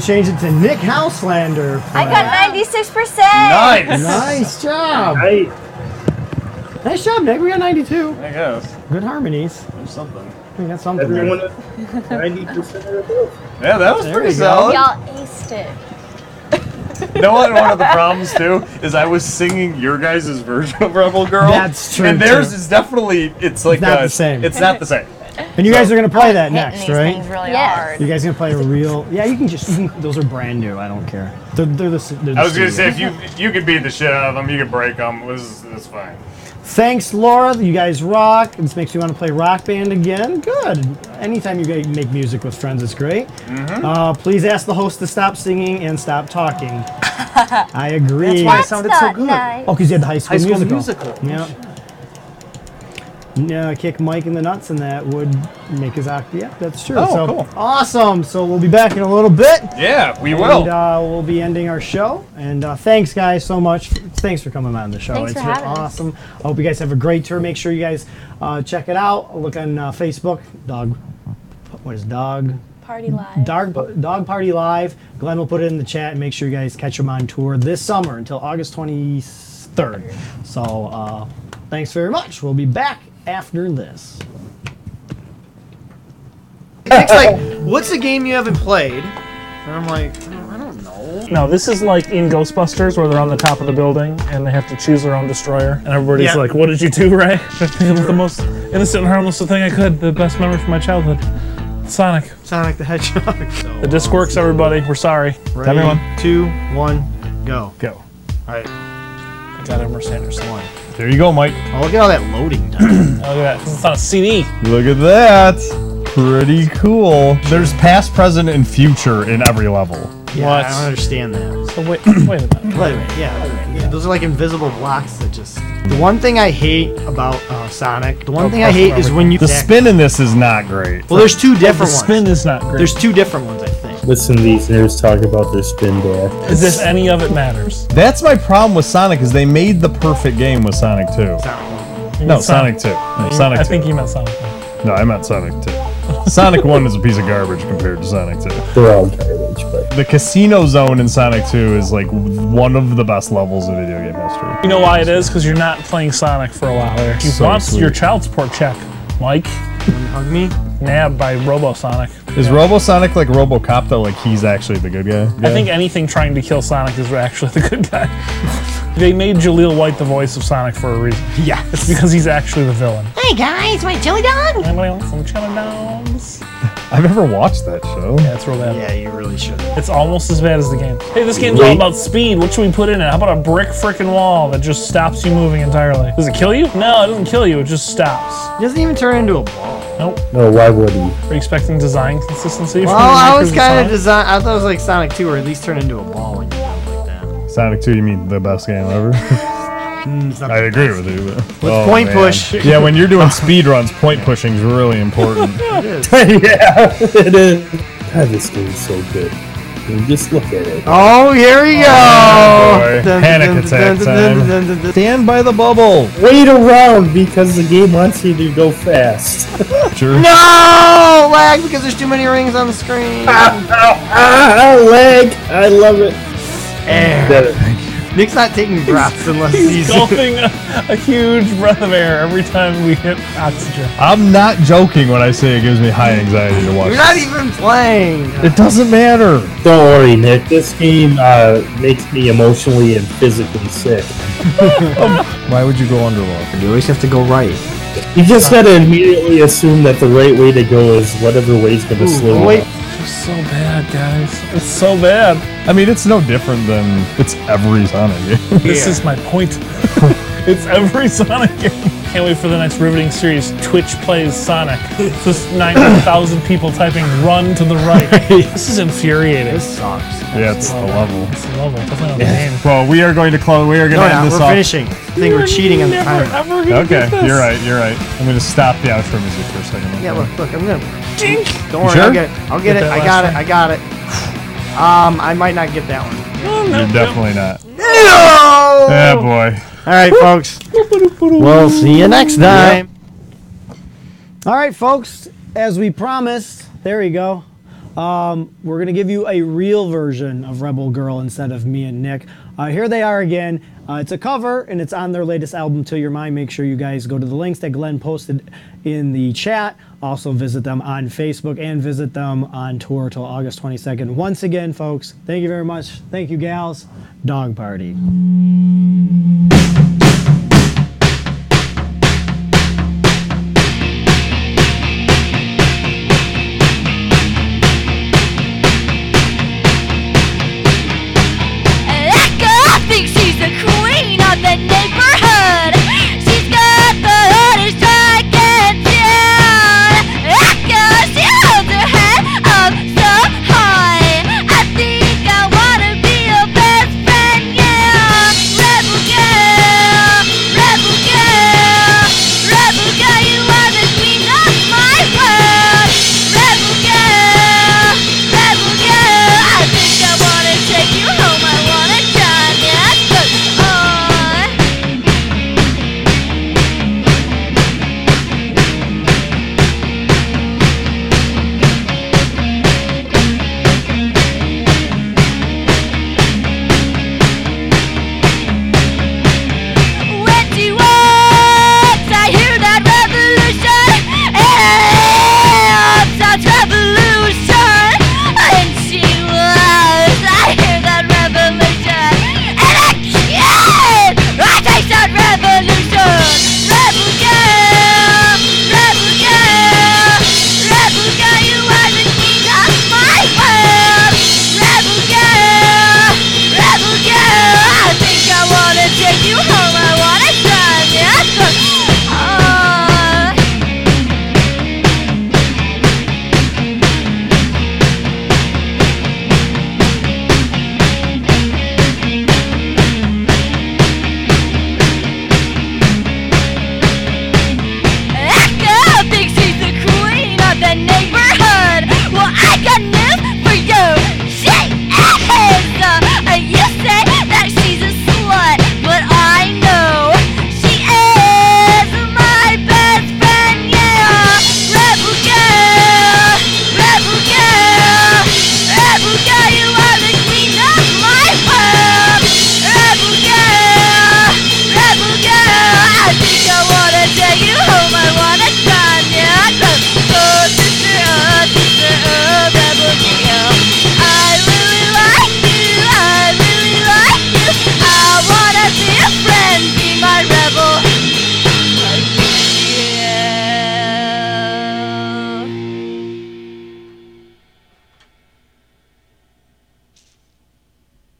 Can we change it to Nick Houselander? I got 96%. Nice. Nice job. I Nice job, Nick. We got 92. I guess. Good harmonies. There's something. We got something. there. ninety percent of the Yeah, that was There pretty you go. solid. Y'all aced it. You know what? One of the problems too is I was singing your guys' version of Rebel Girl. That's true, And theirs too. is definitely it's like not uh, the same. It's not the same. And you guys are gonna play that next, these right? things really Yes. hard. You guys gonna play a real? Yeah, you can just. you can- those are brand new. I don't care. They're, they're the. s- They're the I was gonna say studio. if you you could beat the shit out of them, you could break them. This is fine. Thanks, Laura. You guys rock. This makes me want to play Rock Band again. Good. Anytime you guys make music with friends, it's great. Mm-hmm. Uh, please ask the host to stop singing and stop talking. I agree. That's not nice. Oh, because you had the High School, High School musical. Musical. Yeah. Yeah, kick Mike in the nuts, and that would make his act. Yeah, that's true. Oh, so, cool. Awesome. So we'll be back in a little bit. Yeah, we And will. uh, we'll be ending our show. And uh, thanks, guys, so much. Thanks for coming on the show. Thanks it's for been having us. awesome. I hope you guys have a great tour. Make sure you guys uh, check it out. Look on uh, Facebook. Dog. What is dog? Party live. Dog, Dog Party Live. Glenn will put it in the chat and make sure you guys catch them on tour this summer until August 23rd. So uh, thanks very much. We'll be back after this. Nick's like, what's a game you haven't played? And I'm like, I don't know. No, this is like in Ghostbusters where they're on the top of the building and they have to choose their own destroyer. And everybody's Yeah. like, What did you do, Ray? it was the most innocent and harmless thing I could. The best memory from my childhood. Sonic. Sonic the Hedgehog. So, The disc works, everybody. We're sorry. ready, Everyone. two, one, go. Go. All right. I got Emmer Sanderson. One. There you go, Mike. Oh, look at all that loading time. Oh, look at that. It's on a CD. Look at that. Pretty cool. There's past, present, and future in every level. Yeah, What? I don't understand that. So wait, wait a minute. Wait a minute, yeah, yeah, those are like invisible blocks that just. The one thing I hate about uh, Sonic, the one Oh, thing I hate is when you. The spin in this is not great. Well, there's two different The different spin ones. is not great. There's two different ones, I think. Listen to these nerds talk about their spin dash. As if any of it matters. That's my problem with Sonic is they made the perfect game with Sonic 2. You No, mean Sonic 2. No, You- Sonic I 2. think you meant Sonic. No, I meant Sonic 2. Sonic 1 is a piece of garbage compared to Sonic 2. They're all garbage, but The casino zone in Sonic 2 is like one of the best levels of video game history. You know why it is? Because you're not playing Sonic for a while there. You So want sweet. your child support check, Mike. Hug me. Nabbed by Robo Sonic. Is Robo Sonic like RoboCop though? Like he's actually the good guy? I think anything trying to kill Sonic is actually the good guy. they made Jaleel White the voice of Sonic for a reason. Yeah. It's because he's actually the villain. Hey guys, my chili dog! Anybody want some chili dogs? I've never watched that show. Yeah, it's real bad. Yeah, you really should. It's almost as bad as the game. Hey, this game's all about speed. What should we put in it? How about a brick freaking wall that just stops you moving entirely? Does it kill you? No, it doesn't kill you. It just stops. It doesn't even turn into a ball. Nope. no, why would he? Are you expecting design consistency? Well, from the I was kind of design. I thought it was like Sonic 2, or at least turn into a ball when you jump like that. Sonic 2, you mean the best game ever? Mm, I agree with you. But, Let's point push. Yeah, when you're doing speed runs, point pushing is really important. It is. yeah, it is. God, this game's so good. I mean, just look at it. Oh, here we go. boy. Dun, Panic dun, attack dun, dun, time. dun, dun, dun, dun. Stand by the bubble. Wait around because the game wants you to go fast. Sure. No lag because there's too many rings on the screen. ah, leg. I love it. Air. Nick's not taking breaths unless He's he's. gulping a, a huge breath of air every time we hit oxygen. I'm not joking when I say it gives me high anxiety to watch. You're not even playing. It doesn't matter. Don't worry, Nick. This game uh, makes me emotionally and physically sick. Why would you go underwater? You always have to go right. You just gotta immediately assume that the right way to go is whatever way's gonna slow you wait. Down. It's so bad, guys. It's so bad. I mean, it's no different than it's every Sonic game. This is my point. it's every Sonic game. Can't wait for the next riveting series. Twitch plays Sonic. It's just 90,000 people typing "run to the right." this is infuriating. This sucks. yeah, it's the level. It's the level. Definitely not the game. Well, we are going to close. We are going No, to no, end this we're off. finishing. I think we're cheating on the Never, timer. ever gonna Okay, get this. you're right. You're right. I'm going to stop the outro music for a second. Yeah, look, look, I'm gonna. Dink. Don't worry, sure? I'll get it. I'll get, Get it. I got last it. I got it. Um, I might not get that one. Oh, no, You're no. definitely not. No! Yeah, boy. All right, folks. We'll see you next time. All right, folks. As we promised, There you go. Um, we're going to give you a real version of Rebel Girl instead of me and Nick. Uh, here they are again. Uh, it's a cover and it's on their latest album, Till Your Mind. Make sure you guys go to the links that Glenn posted in the chat. Also, visit them on Facebook and visit them on tour till August 22nd. Once again, folks, thank you very much. Thank you, gals. Dog Party.